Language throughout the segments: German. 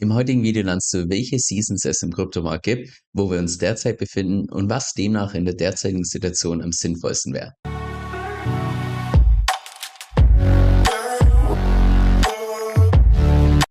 Im heutigen Video lernst du, welche Seasons es im Kryptomarkt gibt, wo wir uns derzeit befinden und was demnach in der derzeitigen Situation am sinnvollsten wäre.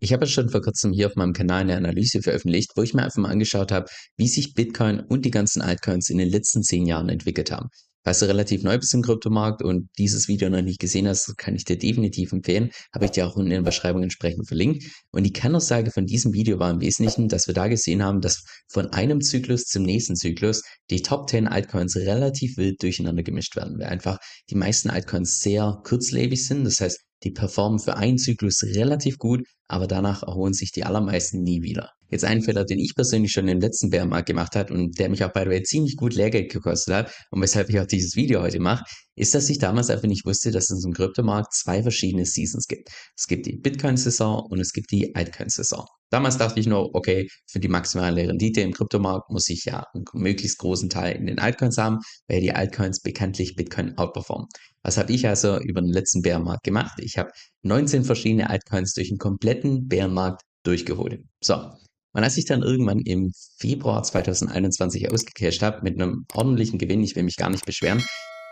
Ich habe schon vor kurzem hier auf meinem Kanal eine Analyse veröffentlicht, wo ich mir einfach mal angeschaut habe, wie sich Bitcoin und die ganzen Altcoins in den letzten zehn Jahren entwickelt haben. Falls du relativ neu bist im Kryptomarkt und dieses Video noch nicht gesehen hast, kann ich dir definitiv empfehlen. Habe ich dir auch unten in der Beschreibung entsprechend verlinkt. Und die Kernaussage von diesem Video war im Wesentlichen, dass wir da gesehen haben, dass von einem Zyklus zum nächsten Zyklus die Top 10 Altcoins relativ wild durcheinander gemischt werden, weil einfach die meisten Altcoins sehr kurzlebig sind. Das heißt, die performen für einen Zyklus relativ gut, aber danach erholen sich die allermeisten nie wieder. Jetzt ein Fehler, den ich persönlich schon im letzten Bärenmarkt gemacht hat und der mich auch bei der Way ziemlich gut Lehrgeld gekostet hat und weshalb ich auch dieses Video heute mache, ist, dass ich damals einfach nicht wusste, dass es im Kryptomarkt zwei verschiedene Seasons gibt. Es gibt die Bitcoin-Saison und es gibt die Altcoin-Saison. Damals dachte ich nur, okay, für die maximale Rendite im Kryptomarkt muss ich ja einen möglichst großen Teil in den Altcoins haben, weil die Altcoins bekanntlich Bitcoin outperformen. Was habe ich also über den letzten Bärenmarkt gemacht? Ich habe 19 verschiedene Altcoins durch den kompletten Bärenmarkt durchgeholt. So, und als ich dann irgendwann im Februar 2021 ausgecasht habe mit einem ordentlichen Gewinn, ich will mich gar nicht beschweren,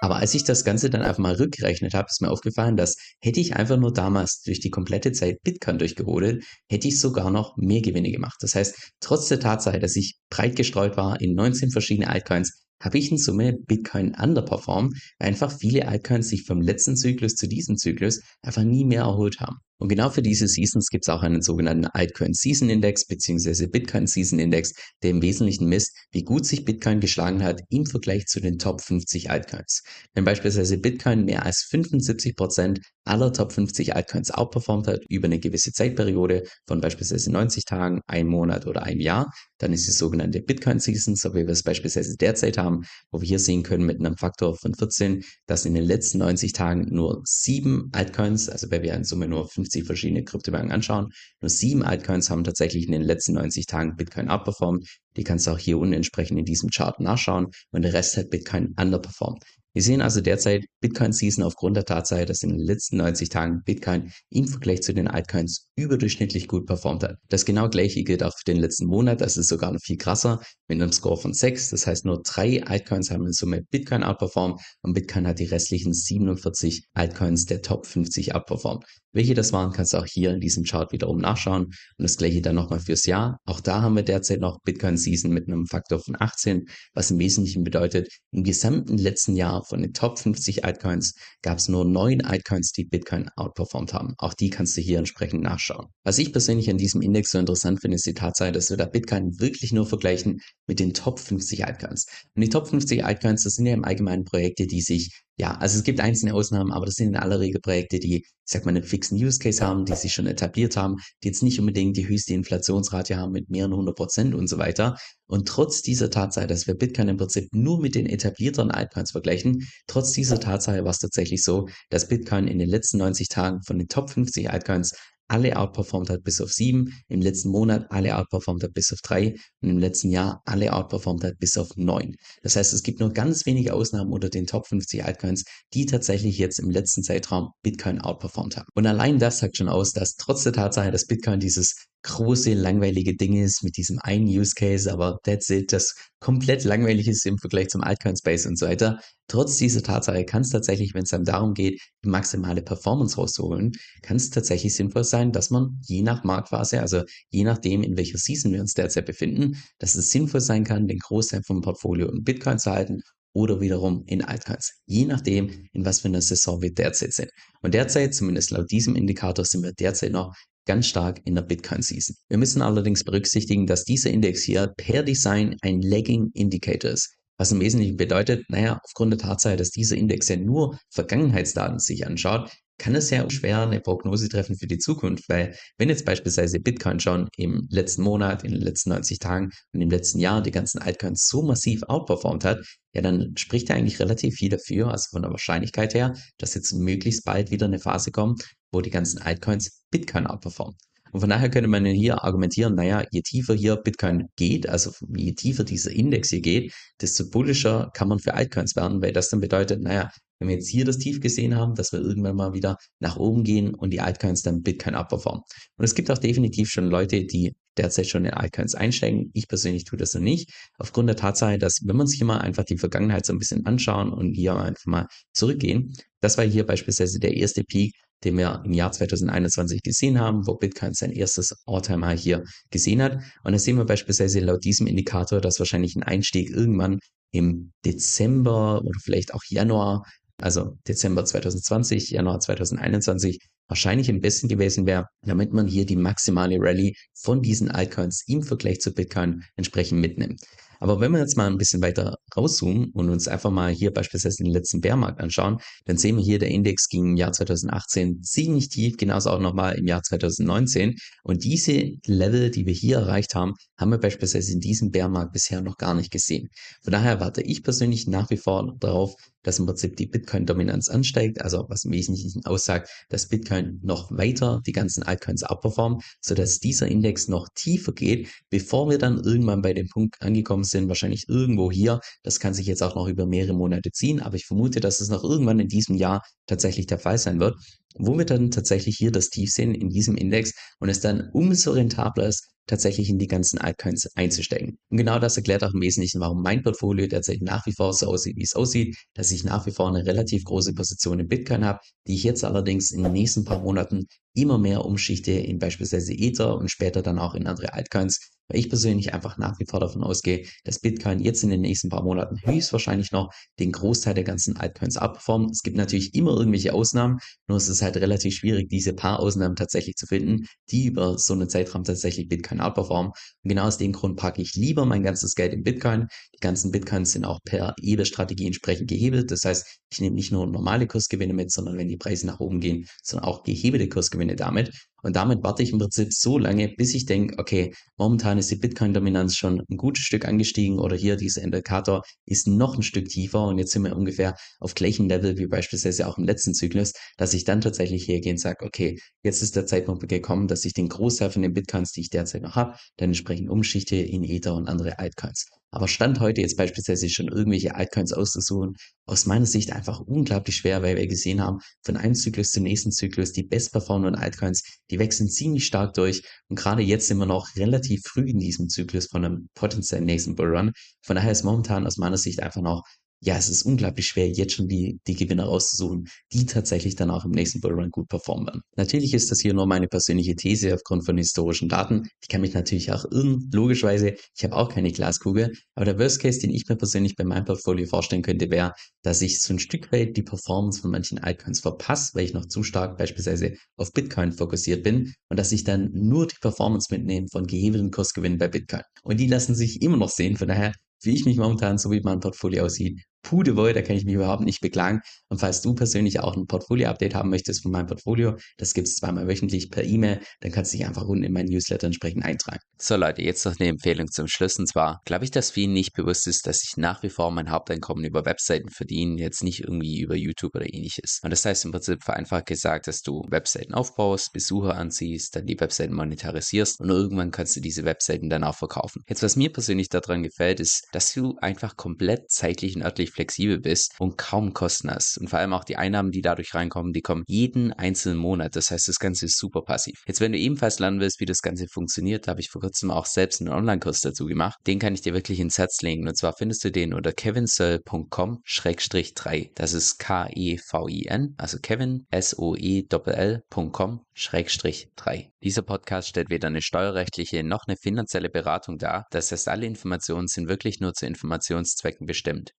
aber als ich das Ganze dann einfach mal rückgerechnet habe, ist mir aufgefallen, dass hätte ich einfach nur damals durch die komplette Zeit Bitcoin durchgeholt, hätte ich sogar noch mehr Gewinne gemacht. Das heißt, trotz der Tatsache, dass ich breit gestreut war in 19 verschiedene Altcoins, habe ich in Summe Bitcoin underperformed, weil einfach viele Altcoins sich vom letzten Zyklus zu diesem Zyklus einfach nie mehr erholt haben. Und genau für diese Seasons gibt es auch einen sogenannten Altcoin Season Index bzw. Bitcoin Season Index, der im Wesentlichen misst, wie gut sich Bitcoin geschlagen hat im Vergleich zu den Top 50 Altcoins. Wenn beispielsweise Bitcoin mehr als 75% aller Top 50 Altcoins outperformt hat über eine gewisse Zeitperiode von beispielsweise 90 Tagen, einem Monat oder einem Jahr, dann ist die sogenannte Bitcoin Season, so wie wir es beispielsweise derzeit haben, wo wir hier sehen können mit einem Faktor von 14, dass in den letzten 90 Tagen nur sieben Altcoins, also wenn wir in Summe nur 50 verschiedene Kryptowährungen anschauen, nur sieben Altcoins haben tatsächlich in den letzten 90 Tagen Bitcoin outperformt. Die kannst du auch hier unten entsprechend in diesem Chart nachschauen und der Rest hat Bitcoin underperformed. Wir sehen also derzeit Bitcoin Season aufgrund der Tatsache, dass in den letzten 90 Tagen Bitcoin im Vergleich zu den Altcoins überdurchschnittlich gut performt hat. Das genau gleiche gilt auch für den letzten Monat, das ist sogar noch viel krasser mit einem Score von 6. Das heißt, nur drei Altcoins haben in Summe Bitcoin outperformed und Bitcoin hat die restlichen 47 Altcoins der Top 50 outperformed. Welche das waren, kannst du auch hier in diesem Chart wiederum nachschauen. Und das gleiche dann nochmal fürs Jahr. Auch da haben wir derzeit noch Bitcoin Season mit einem Faktor von 18, was im Wesentlichen bedeutet, im gesamten letzten Jahr von den Top 50 Altcoins gab es nur neun Altcoins, die Bitcoin outperformed haben. Auch die kannst du hier entsprechend nachschauen. Was ich persönlich an diesem Index so interessant finde, ist die Tatsache, dass wir da Bitcoin wirklich nur vergleichen mit den Top 50 Altcoins. Und die Top 50 Altcoins, das sind ja im Allgemeinen Projekte, die sich ja, also es gibt einzelne Ausnahmen, aber das sind in aller Regel Projekte, die, ich sag mal, einen fixen Use Case haben, die sich schon etabliert haben, die jetzt nicht unbedingt die höchste Inflationsrate haben mit mehreren hundert Prozent und so weiter. Und trotz dieser Tatsache, dass wir Bitcoin im Prinzip nur mit den etablierten Altcoins vergleichen, trotz dieser Tatsache war es tatsächlich so, dass Bitcoin in den letzten 90 Tagen von den Top 50 Altcoins alle outperformed hat bis auf sieben, im letzten Monat alle outperformed hat bis auf drei und im letzten Jahr alle outperformed hat bis auf neun. Das heißt, es gibt nur ganz wenige Ausnahmen unter den Top 50 Altcoins, die tatsächlich jetzt im letzten Zeitraum Bitcoin outperformed haben. Und allein das sagt schon aus, dass trotz der Tatsache, dass Bitcoin dieses große, langweilige Ding ist mit diesem einen Use Case, aber that's it, das komplett langweilig ist im Vergleich zum Altcoin Space und so weiter. Trotz dieser Tatsache kann es tatsächlich, wenn es dann darum geht, die maximale Performance rauszuholen, kann es tatsächlich sinnvoll sein, dass man je nach Marktphase, also je nachdem, in welcher Season wir uns derzeit befinden, dass es sinnvoll sein kann, den Großteil vom Portfolio in Bitcoin zu halten oder wiederum in Altcoins. Je nachdem, in was für einer Saison wir derzeit sind. Und derzeit, zumindest laut diesem Indikator, sind wir derzeit noch ganz stark in der Bitcoin-Season. Wir müssen allerdings berücksichtigen, dass dieser Index hier per Design ein Lagging Indicator ist. Was im Wesentlichen bedeutet, naja, aufgrund der Tatsache, dass dieser Index ja nur Vergangenheitsdaten sich anschaut, kann es sehr schwer eine Prognose treffen für die Zukunft, weil wenn jetzt beispielsweise Bitcoin schon im letzten Monat, in den letzten 90 Tagen und im letzten Jahr die ganzen Altcoins so massiv outperformt hat, ja, dann spricht ja eigentlich relativ viel dafür, also von der Wahrscheinlichkeit her, dass jetzt möglichst bald wieder eine Phase kommt, wo die ganzen Altcoins Bitcoin outperformen. Und von daher könnte man hier argumentieren, naja, je tiefer hier Bitcoin geht, also je tiefer dieser Index hier geht, desto bullischer kann man für Altcoins werden, weil das dann bedeutet, naja, wenn wir jetzt hier das Tief gesehen haben, dass wir irgendwann mal wieder nach oben gehen und die Altcoins dann Bitcoin outperformen. Und es gibt auch definitiv schon Leute, die derzeit schon in Altcoins einsteigen. Ich persönlich tue das noch nicht. Aufgrund der Tatsache, dass wenn man sich mal einfach die Vergangenheit so ein bisschen anschauen und hier einfach mal zurückgehen, das war hier beispielsweise der erste Peak, den wir im Jahr 2021 gesehen haben, wo Bitcoin sein erstes All-Time-High hier gesehen hat. Und da sehen wir beispielsweise laut diesem Indikator, dass wahrscheinlich ein Einstieg irgendwann im Dezember oder vielleicht auch Januar, also Dezember 2020, Januar 2021, wahrscheinlich am besten gewesen wäre, damit man hier die maximale Rallye von diesen Altcoins im Vergleich zu Bitcoin entsprechend mitnimmt. Aber wenn wir jetzt mal ein bisschen weiter rauszoomen und uns einfach mal hier beispielsweise den letzten Bärmarkt anschauen, dann sehen wir hier, der Index ging im Jahr 2018 ziemlich tief, genauso auch nochmal im Jahr 2019. Und diese Level, die wir hier erreicht haben, haben wir beispielsweise in diesem Bärmarkt bisher noch gar nicht gesehen. Von daher erwarte ich persönlich nach wie vor darauf, dass im Prinzip die Bitcoin-Dominanz ansteigt, also was im Wesentlichen aussagt, dass Bitcoin noch weiter die ganzen Altcoins abperformt, sodass dieser Index noch tiefer geht, bevor wir dann irgendwann bei dem Punkt angekommen sind, wahrscheinlich irgendwo hier. Das kann sich jetzt auch noch über mehrere Monate ziehen, aber ich vermute, dass es noch irgendwann in diesem Jahr tatsächlich der Fall sein wird, wo wir dann tatsächlich hier das Tief sehen in diesem Index und es dann umso rentabler ist, tatsächlich in die ganzen Altcoins einzusteigen. Und genau das erklärt auch im Wesentlichen, warum mein Portfolio derzeit nach wie vor so aussieht, wie es aussieht, dass ich nach wie vor eine relativ große Position in Bitcoin habe, die ich jetzt allerdings in den nächsten paar Monaten immer mehr umschichte in beispielsweise Ether und später dann auch in andere Altcoins, weil ich persönlich einfach nach wie vor davon ausgehe, dass Bitcoin jetzt in den nächsten paar Monaten höchstwahrscheinlich noch den Großteil der ganzen Altcoins abperformt. Es gibt natürlich immer irgendwelche Ausnahmen, nur es ist halt relativ schwierig, diese paar Ausnahmen tatsächlich zu finden, die über so einen Zeitraum tatsächlich Bitcoin outperformen. Und genau aus dem Grund packe ich lieber mein ganzes Geld in Bitcoin. Die ganzen Bitcoins sind auch per EBE-Strategie entsprechend gehebelt. Das heißt, ich nehme nicht nur normale Kursgewinne mit, sondern wenn die Preise nach oben gehen, sondern auch gehebelte Kursgewinne damit. Und damit warte ich im Prinzip so lange, bis ich denke, okay, momentan ist die Bitcoin-Dominanz schon ein gutes Stück angestiegen oder hier dieser Indikator ist noch ein Stück tiefer und jetzt sind wir ungefähr auf gleichem Level wie beispielsweise auch im letzten Zyklus, dass ich dann tatsächlich hergehe und sage, okay, jetzt ist der Zeitpunkt gekommen, dass ich den Großteil von den Bitcoins, die ich derzeit noch habe, dann entsprechend umschichte in Ether und andere Altcoins. Aber Stand heute jetzt beispielsweise schon irgendwelche Altcoins auszusuchen, aus meiner Sicht einfach unglaublich schwer, weil wir gesehen haben, von einem Zyklus zum nächsten Zyklus, die bestperformenden Altcoins, die wechseln ziemlich stark durch. Und gerade jetzt sind wir noch relativ früh in diesem Zyklus von einem potenziellen nächsten Bullrun. Von daher ist momentan aus meiner Sicht einfach noch ja, es ist unglaublich schwer, jetzt schon die, die Gewinner rauszusuchen, die tatsächlich dann auch im nächsten Bullrun gut performen werden. Natürlich ist das hier nur meine persönliche These aufgrund von historischen Daten. Ich kann mich natürlich auch irren, logischerweise. Ich habe auch keine Glaskugel. Aber der Worst Case, den ich mir persönlich bei meinem Portfolio vorstellen könnte, wäre, dass ich so ein Stück weit die Performance von manchen Altcoins verpasse, weil ich noch zu stark beispielsweise auf Bitcoin fokussiert bin und dass ich dann nur die Performance mitnehme von gehebelten Kursgewinnen bei Bitcoin. Und die lassen sich immer noch sehen. Von daher wie ich mich momentan, so wie mein Portfolio aussieht, pudewohl, da kann ich mich überhaupt nicht beklagen. Und falls du persönlich auch ein Portfolio-Update haben möchtest von meinem Portfolio, das gibt es zweimal wöchentlich per E-Mail, dann kannst du dich einfach unten in meinen Newsletter entsprechend eintragen. So Leute, jetzt noch eine Empfehlung zum Schluss. Und zwar glaube ich, dass vielen nicht bewusst ist, dass ich nach wie vor mein Haupteinkommen über Webseiten verdiene, jetzt nicht irgendwie über YouTube oder ähnliches. Und das heißt im Prinzip vereinfacht gesagt, dass du Webseiten aufbaust, Besucher anziehst, dann die Webseiten monetarisierst und irgendwann kannst du diese Webseiten dann auch verkaufen. Jetzt, was mir persönlich daran gefällt, ist, dass du einfach komplett zeitlich und örtlich flexibel bist und kaum Kosten hast. Und vor allem auch die Einnahmen, die dadurch reinkommen, die kommen jeden einzelnen Monat. Das heißt, das Ganze ist super passiv. Jetzt, wenn du ebenfalls lernen willst, wie das Ganze funktioniert, habe ich vor kurzem auch selbst einen Online-Kurs dazu gemacht. Den kann ich dir wirklich ins Herz legen. Und zwar findest du den unter kevinsoe.com-3. Das ist K-E-V-I-N, also Kevin, S-O-E-L.com 3. Dieser Podcast stellt weder eine steuerrechtliche noch eine finanzielle Beratung dar. Das heißt, alle Informationen sind wirklich nur zu Informationszwecken bestimmt.